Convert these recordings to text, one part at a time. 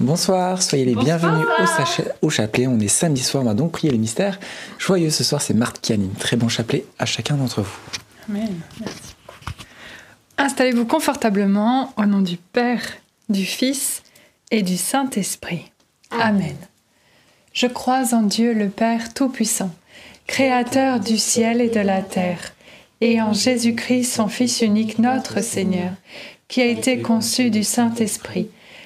Bonsoir, soyez les bienvenus au, chapelet. On est samedi soir, on va donc prier les mystères. Joyeux ce soir, c'est Marthe qui anime. Très bon chapelet à chacun d'entre vous. Amen. Merci. Installez-vous confortablement au nom du Père, du Fils et du Saint-Esprit. Amen. Je crois en Dieu le Père Tout-Puissant, Créateur du ciel et de la terre, et en Jésus-Christ, son Fils unique, notre Seigneur, qui a été conçu du Saint-Esprit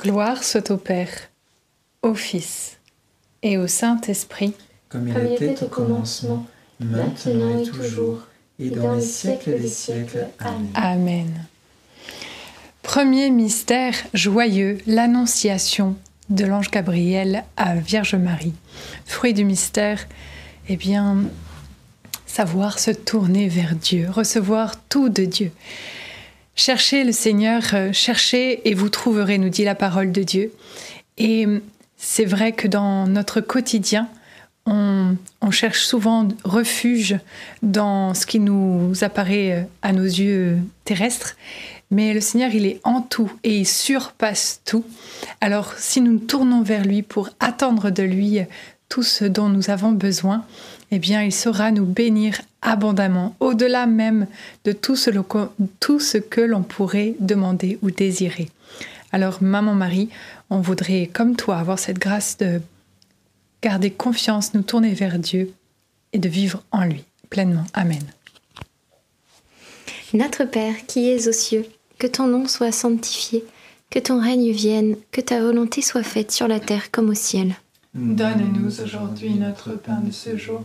Gloire soit au Père, au Fils et au Saint-Esprit, comme il était au commencement, maintenant et toujours, et dans les siècles des siècles. Amen. Amen. Premier mystère joyeux, l'annonciation de l'ange Gabriel à Vierge Marie. Fruit du mystère, eh bien, savoir se tourner vers Dieu, recevoir tout de Dieu. Cherchez le Seigneur, euh, cherchez et vous trouverez, nous dit la parole de Dieu. Et euh, c'est vrai que dans notre quotidien, on, cherche souvent refuge dans ce qui nous apparaît euh, à nos yeux terrestres, mais le Seigneur, il est en tout et il surpasse tout. Alors si nous nous tournons vers lui pour attendre de lui tout ce dont nous avons besoin, eh bien, il saura nous bénir abondamment, au-delà même de tout ce, tout ce que l'on pourrait demander ou désirer. Alors, Maman Marie, on voudrait, comme toi, avoir cette grâce de garder confiance, nous tourner vers Dieu et de vivre en lui pleinement. Amen. Notre Père qui es aux cieux, que ton nom soit sanctifié, que ton règne vienne, que ta volonté soit faite sur la terre comme au ciel. Donne-nous aujourd'hui notre pain de ce jour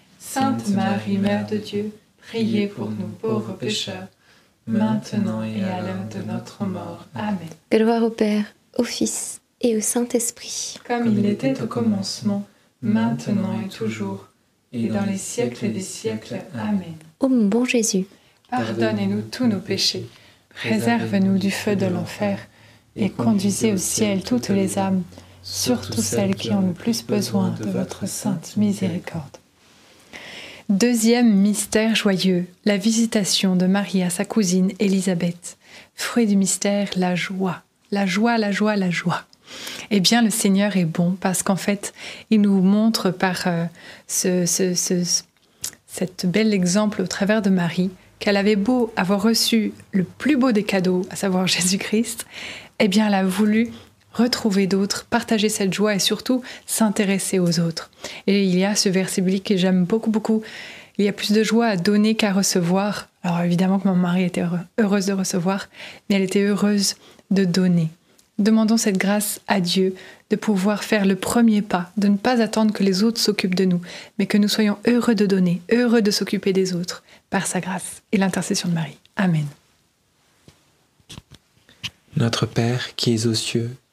Sainte Marie, Mère de Dieu, priez pour nous pauvres pécheurs, maintenant et à l'heure de notre mort. Amen. Gloire au Père, au Fils et au Saint-Esprit. Comme il était au commencement, maintenant et toujours, et dans les siècles des siècles. Amen. Ô mon bon Jésus, Pardonnez-nous tous nos péchés, préserve-nous du feu de l'enfer, et conduisez au ciel toutes les âmes, surtout celles qui ont le plus besoin de votre sainte miséricorde. Deuxième mystère joyeux, la visitation de Marie à sa cousine Élisabeth. Fruit du mystère, la joie. La joie, la joie, la joie. Eh bien, le Seigneur est bon parce qu'en fait, il nous montre par euh, ce, bel exemple au travers de Marie qu'elle avait beau avoir reçu le plus beau des cadeaux, à savoir Jésus-Christ, eh bien, elle a voulu retrouver d'autres, partager cette joie et surtout s'intéresser aux autres. Et il y a ce verset biblique que j'aime beaucoup, beaucoup. Il y a plus de joie à donner qu'à recevoir. Alors évidemment que mon mari était heureuse de recevoir, mais elle était heureuse de donner. Demandons cette grâce à Dieu de pouvoir faire le premier pas, de ne pas attendre que les autres s'occupent de nous, mais que nous soyons heureux de donner, heureux de s'occuper des autres, par sa grâce et l'intercession de Marie. Amen. Notre Père qui es aux cieux,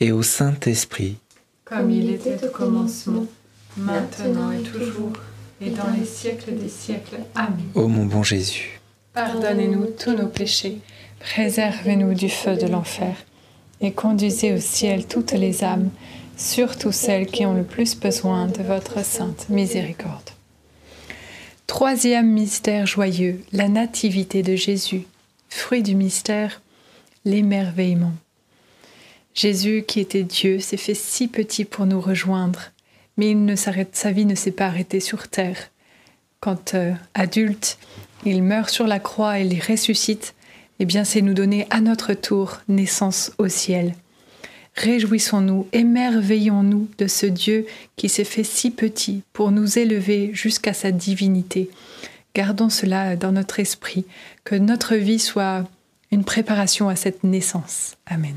et au Saint-Esprit, comme il était au commencement, maintenant et toujours, et dans les siècles des siècles. Amen. Ô mon bon Jésus, Pardonnez-nous tous nos péchés, préservez-nous du feu de l'enfer, et conduisez au ciel toutes les âmes, surtout celles qui ont le plus besoin de votre sainte miséricorde. Troisième mystère joyeux, la nativité de Jésus. Fruit du mystère, l'émerveillement. Jésus, qui était Dieu, s'est fait si petit pour nous rejoindre, mais il ne sa vie ne s'est pas arrêtée sur terre. Quand euh, adulte, il meurt sur la croix et il ressuscite, eh bien c'est nous donner à notre tour naissance au ciel. Réjouissons-nous, émerveillons-nous de ce Dieu qui s'est fait si petit pour nous élever jusqu'à sa divinité. Gardons cela dans notre esprit, que notre vie soit une préparation à cette naissance. Amen.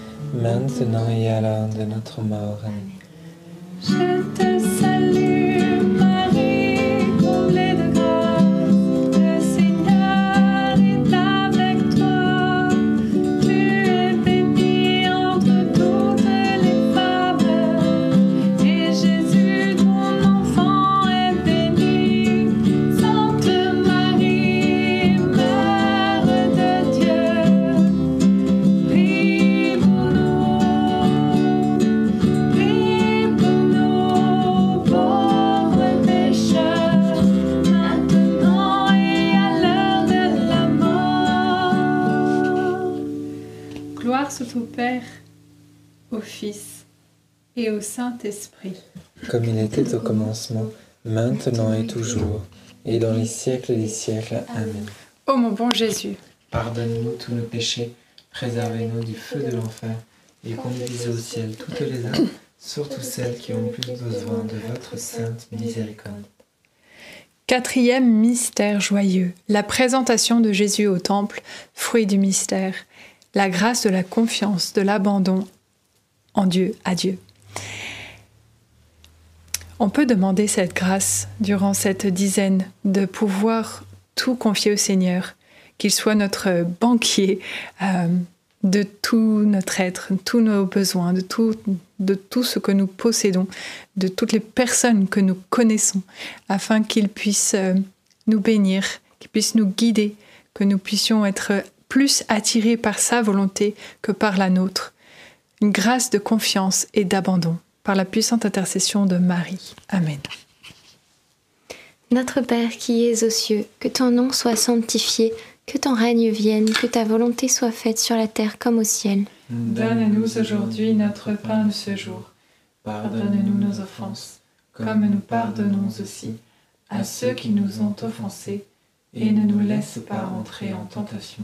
maintenant et à l'heure de notre mort. Au Fils et au Saint-Esprit. Comme il était au commencement, maintenant et toujours, et dans les siècles des siècles. Amen. Ô mon bon Jésus, Pardonne-nous tous nos péchés, préservez-nous du feu de l'enfer, et conduisez au ciel toutes les âmes, surtout celles qui ont le plus besoin de votre sainte miséricorde. quatrième mystère joyeux, la présentation de Jésus au Temple, fruit du mystère, la grâce de la confiance, de l'abandon en Dieu, à. On peut demander cette grâce durant cette dizaine de pouvoir tout confier au Seigneur, qu'il soit notre banquier euh, de tout notre être, tous nos besoins, de tout, de tout ce que nous possédons, de toutes les personnes que nous connaissons, afin qu'il puisse euh, nous bénir, qu'il puisse nous guider, que nous puissions être plus attirés par sa volonté que par la nôtre. Une grâce de confiance et d'abandon par la puissante intercession de Marie. Amen. Notre Père qui es aux cieux, que ton nom soit sanctifié, que ton règne vienne, que ta volonté soit faite sur la terre comme au ciel. Donne-nous aujourd'hui notre pain de ce jour. Pardonne-nous nos offenses, comme nous pardonnons aussi à ceux qui nous ont offensés, et ne nous laisse pas entrer en tentation,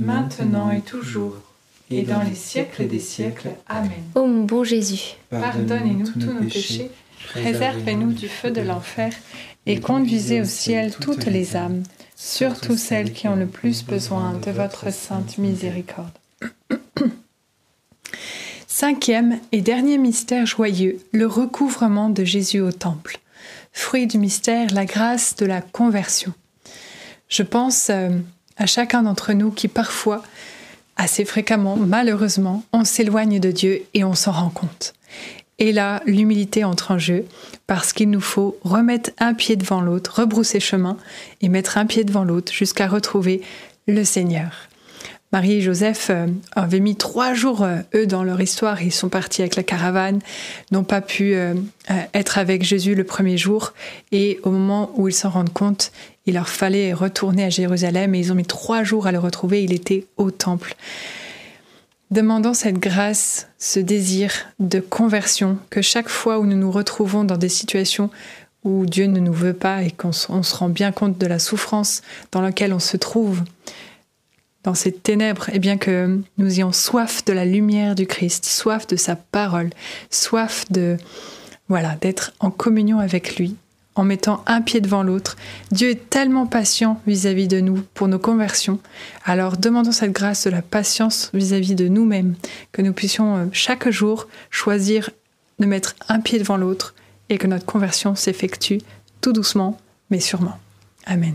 maintenant et toujours, et dans les siècles des siècles. Amen. Ô mon bon Jésus, pardonnez-nous tous nos péchés, préservez-nous du feu de l'enfer, et conduisez au ciel toutes les âmes, surtout celles qui ont le plus besoin de votre sainte miséricorde. Cinquième et dernier mystère joyeux, le recouvrement de Jésus au temple. Fruit du mystère, la grâce de la conversion. Je pense euh, à chacun d'entre nous qui parfois, assez fréquemment, malheureusement, on s'éloigne de Dieu et on s'en rend compte. Et là, l'humilité entre en jeu, parce qu'il nous faut remettre un pied devant l'autre, rebrousser chemin et mettre un pied devant l'autre jusqu'à retrouver le Seigneur. Marie et Joseph euh, avaient mis trois jours, euh, eux, dans leur histoire. Ils sont partis avec la caravane, n'ont pas pu euh, être avec Jésus le premier jour. Et au moment où ils s'en rendent compte, il leur fallait retourner à Jérusalem et ils ont mis trois jours à le retrouver. Il était au temple. Demandons cette grâce, ce désir de conversion, que chaque fois où nous nous retrouvons dans des situations où Dieu ne nous veut pas et qu'on se rend bien compte de la souffrance dans laquelle on se trouve, dans ces ténèbres, et eh bien que nous ayons soif de la lumière du Christ, soif de sa parole, soif de voilà, d'être en communion avec lui, en mettant un pied devant l'autre. Dieu est tellement patient vis-à-vis de nous pour nos conversions. Alors demandons cette grâce de la patience vis-à-vis de nous-mêmes, que nous puissions euh, chaque jour choisir de mettre un pied devant l'autre et que notre conversion s'effectue tout doucement, mais sûrement. Amen.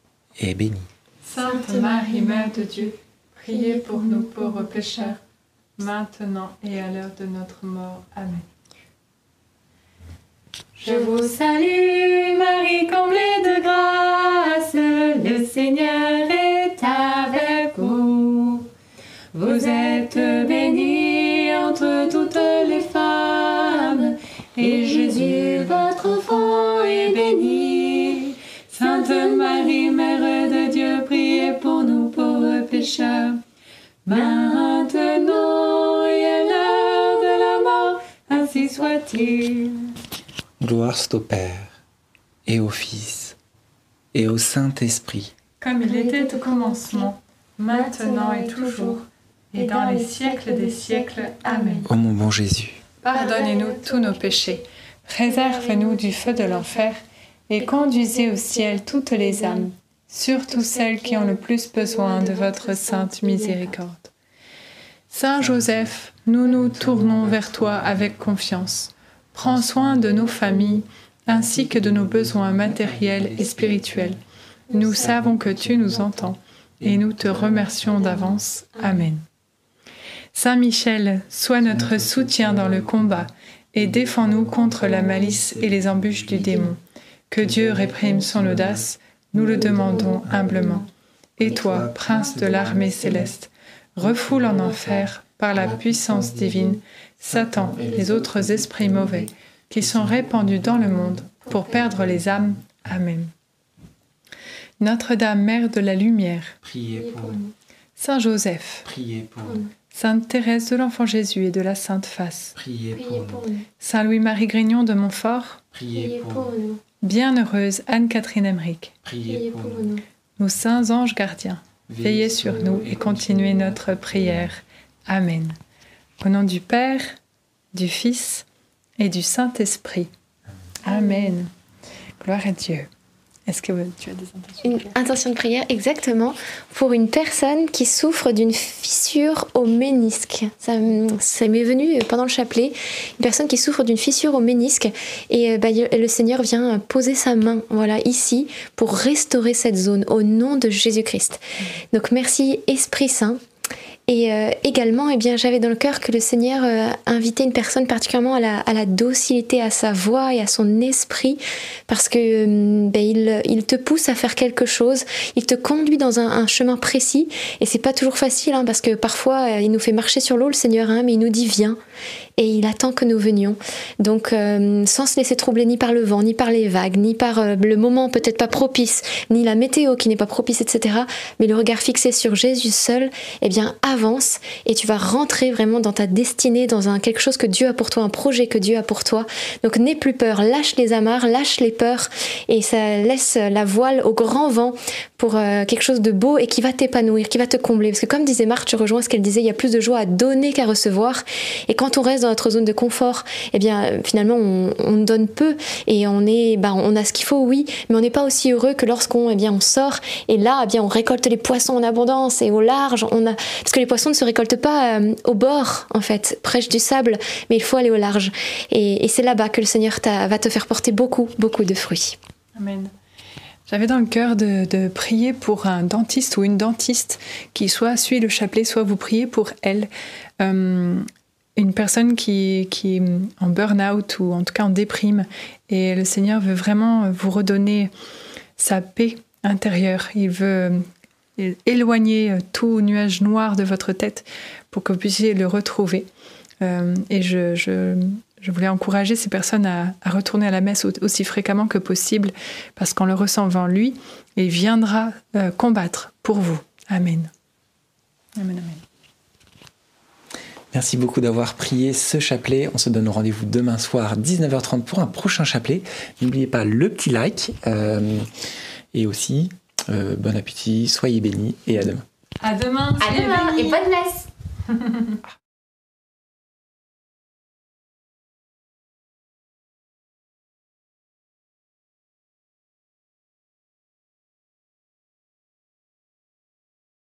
est béni. Sainte Marie, Mère de Dieu, priez pour nous pauvres pécheurs, maintenant et à l'heure de notre mort. Amen. Je vous salue, Marie, comblée de grâce, le Seigneur pécheurs, maintenant et à l'heure de la mort, ainsi soit-il. Gloire soit au Père, et au Fils, et au Saint-Esprit. Comme il était au commencement, maintenant et toujours, et dans les siècles des siècles. Amen. Ô mon bon Jésus, Pardonnez-nous tous nos péchés, préserve-nous du feu de l'enfer, et conduisez au ciel toutes les âmes, surtout celles qui ont le plus besoin de votre sainte miséricorde. Saint Joseph, nous nous tournons vers toi avec confiance. Prends soin de nos familles ainsi que de nos besoins matériels et spirituels. Nous savons que tu nous entends et nous te remercions d'avance. Amen. Saint Michel, sois notre soutien dans le combat et défends-nous contre la malice et les embûches du démon. Que Dieu réprime son audace, nous le demandons humblement. Et toi, prince de l'armée céleste, refoule en enfer, par la puissance divine, Satan et les autres esprits mauvais qui sont répandus dans le monde pour perdre les âmes. Amen. Notre-Dame, Mère de la Lumière, priez pour nous. Saint Joseph, Priez pour nous. Sainte Thérèse de l'Enfant Jésus et de la Sainte Face, Priez pour nous. Saint Louis-Marie Grignon de Montfort, Priez pour nous. Bienheureuse Anne-Catherine Emmerich, Priez Priez pour nous. nos saints anges gardiens, veillez sur nous et continuez notre prière. Amen. Au nom du Père, du Fils et du Saint-Esprit. Amen. Gloire à Dieu. Est-ce que tu as des intentions Une intention de prière exactement pour une personne qui souffre d'une fissure au ménisque. Ça, m'est venu pendant le chapelet. Une personne qui souffre d'une fissure au ménisque et euh, bah, le Seigneur vient poser sa main, voilà, ici, pour restaurer cette zone au nom de Jésus-Christ. Donc merci Esprit Saint. Et euh, également, eh bien, j'avais dans le cœur que le Seigneur euh, invitait une personne particulièrement à la, docilité, à sa voix et à son esprit, parce que hum, ben, il, te pousse à faire quelque chose, il te conduit dans un, chemin précis, et c'est pas toujours facile, hein, parce que parfois euh, il nous fait marcher sur l'eau, le Seigneur, hein, mais il nous dit viens, et il attend que nous venions. Donc, euh, sans se laisser troubler ni par le vent, ni par les vagues, ni par euh, le moment peut-être pas propice, ni la météo qui n'est pas propice, etc. Mais le regard fixé sur Jésus seul, eh bien, avance et tu vas rentrer vraiment dans ta destinée, dans un quelque chose que Dieu a pour toi, un projet que Dieu a pour toi. Donc, n'aie plus peur, lâche les amarres, lâche les peurs et ça laisse la voile au grand vent pour euh, quelque chose de beau et qui va t'épanouir, qui va te combler. Parce que comme disait Marthe, je rejoins ce qu'elle disait, il y a plus de joie à donner qu'à recevoir. Et quand on reste dans notre zone de confort, eh bien finalement on, on donne peu et on est, bah, on a ce qu'il faut, oui, mais on n'est pas aussi heureux que lorsqu'on, eh bien on sort et là, eh bien on récolte les poissons en abondance et au large. On a, parce que les poissons ne se récoltent pas euh, au bord en fait, près du sable, mais il faut aller au large. Et, et c'est là-bas que le Seigneur va te faire porter beaucoup, beaucoup de fruits. Amen. J'avais dans le cœur de, prier pour un dentiste ou une dentiste qui soit suit le chapelet, soit vous priez pour elle. Euh, une personne qui, qui est en burn-out ou en tout cas en déprime. Et le Seigneur veut vraiment vous redonner sa paix intérieure. Il veut euh, éloigner tout nuage noir de votre tête pour que vous puissiez le retrouver. Euh, et je, je voulais encourager ces personnes à, à retourner à la messe au- aussi fréquemment que possible parce qu'en le recevant lui, il viendra euh, combattre pour vous. Amen. Amen, amen. Merci beaucoup d'avoir prié ce chapelet. On se donne rendez-vous demain soir 19h30 pour un prochain chapelet. N'oubliez pas le petit like euh, et aussi euh, bon appétit, soyez bénis et à demain. À demain. À demain et bonne messe